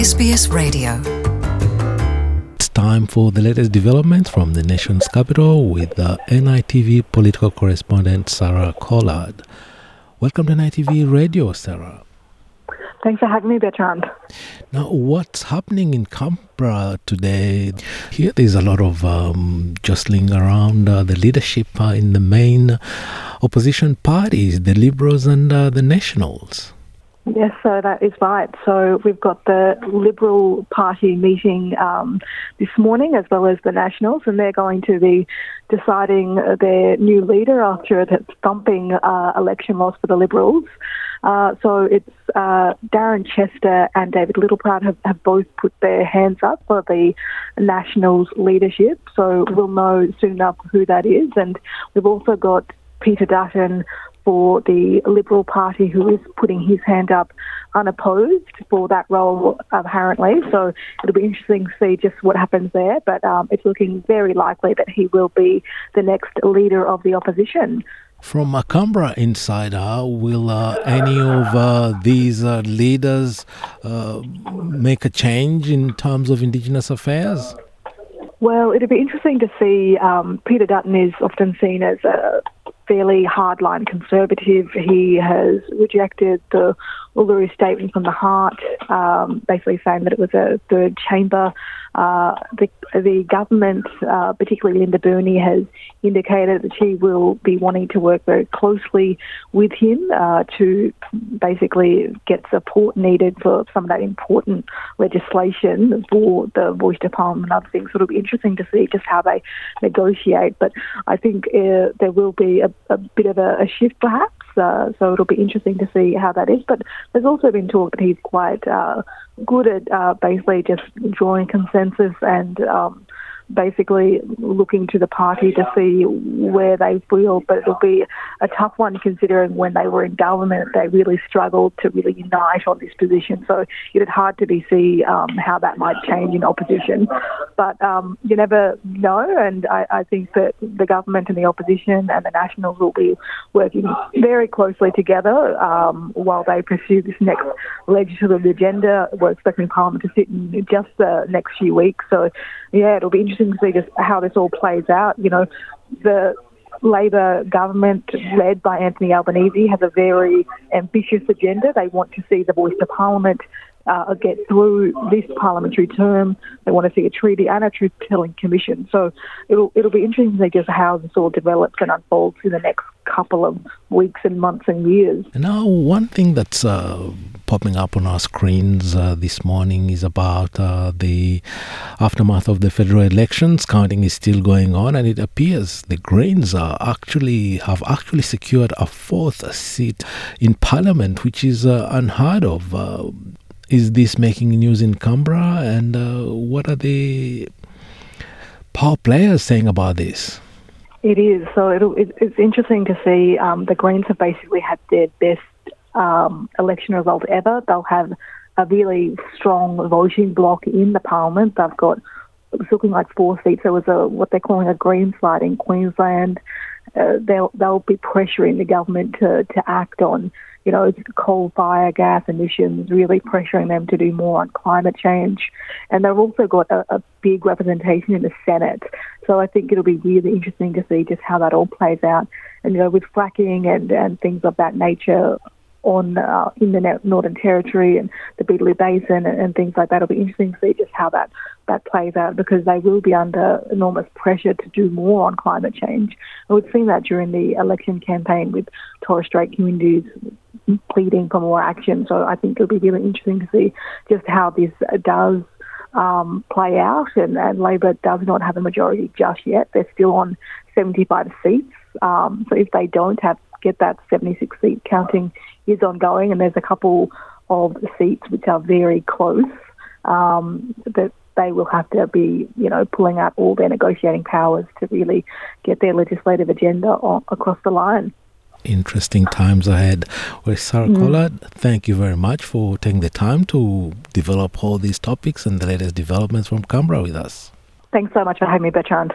SBS Radio. It's time for the latest developments from the nation's capital with the NITV political correspondent Sarah Collard. Welcome to NITV Radio, Sarah. Thanks for having me, Bertrand. Now, what's happening in Canberra today? Here, there's a lot of um, jostling around uh, the leadership uh, in the main opposition parties, the Liberals and uh, the Nationals. Yes, so that is right. So we've got the Liberal Party meeting um, this morning, as well as the Nationals, and they're going to be deciding their new leader after a thumping uh, election loss for the Liberals. Uh, so it's uh, Darren Chester and David Littleproud have, have both put their hands up for the Nationals leadership. So we'll know soon enough who that is, and we've also got Peter Dutton for the Liberal Party, who is putting his hand up unopposed for that role, apparently. So it'll be interesting to see just what happens there. But um, it's looking very likely that he will be the next leader of the opposition. From a Canberra insider, will uh, any of uh, these uh, leaders uh, make a change in terms of Indigenous affairs? Well, it'll be interesting to see. Um, Peter Dutton is often seen as a fairly hardline conservative. He has rejected the Uluru Statement from the Heart, um, basically saying that it was a third chamber. Uh, the, the government, uh, particularly Linda Burney, has indicated that she will be wanting to work very closely with him uh, to basically get support needed for some of that important legislation for the voice to parliament and other things. So it'll be interesting to see just how they negotiate. But I think uh, there will be a, a bit of a, a shift perhaps. Uh, so it'll be interesting to see how that is. But there's also been talk that he's quite uh, good at uh, basically just drawing consensus and um, basically looking to the party to see where they feel, but it'll be a tough one considering when they were in government, they really struggled to really unite on this position. So it's hard to be see um, how that might change in opposition. But um, you never know, and I, I, think that the government and the opposition and the Nationals will be working very closely together um, while they pursue this next legislative agenda. We're expecting Parliament to sit in just the next few weeks. So, yeah, it'll be interesting interesting to see just how this all plays out. You know, the Labor government, led by Anthony Albanese, has a very ambitious agenda. They want to see the voice of Parliament uh, get through this parliamentary term. They want to see a treaty and a truth-telling commission. So it'll it'll be interesting to see just how this all develops and unfolds in the next couple of weeks and months and years. Now, one thing that's uh, popping up on our screens uh, this morning is about uh, the aftermath of the federal elections. Counting is still going on, and it appears the Greens are actually have actually secured a fourth seat in Parliament, which is uh, unheard of. Uh, is this making news in Canberra, and uh, what are the power players saying about this? It is. So it, it's interesting to see um, the Greens have basically had their best um, election result ever. They'll have a really strong voting bloc in the parliament. They've got it's looking like four seats. There was a what they're calling a green slide in Queensland. Uh, they'll they'll be pressuring the government to to act on you know coal fire gas emissions, really pressuring them to do more on climate change. And they've also got a, a big representation in the Senate. So I think it'll be really interesting to see just how that all plays out. And you know with fracking and and things of that nature on uh, in the Northern Territory and the Beetaloo Basin and, and, things like that. It'll be interesting to see just how that, that plays out because they will be under enormous pressure to do more on climate change. And we've seen that during the election campaign with Torres Strait communities pleading for more action. So I think it'll be really interesting to see just how this does um, play out. And, and Labor does not have a majority just yet. They're still on 75 seats. Um, so if they don't have get that 76 seat counting is ongoing, and there's a couple of seats which are very close um, that they will have to be, you know, pulling out all their negotiating powers to really get their legislative agenda on, across the line. Interesting times ahead. Well, Sarah mm. Collard, thank you very much for taking the time to develop all these topics and the latest developments from Canberra with us. Thanks so much for having me, Bertrand.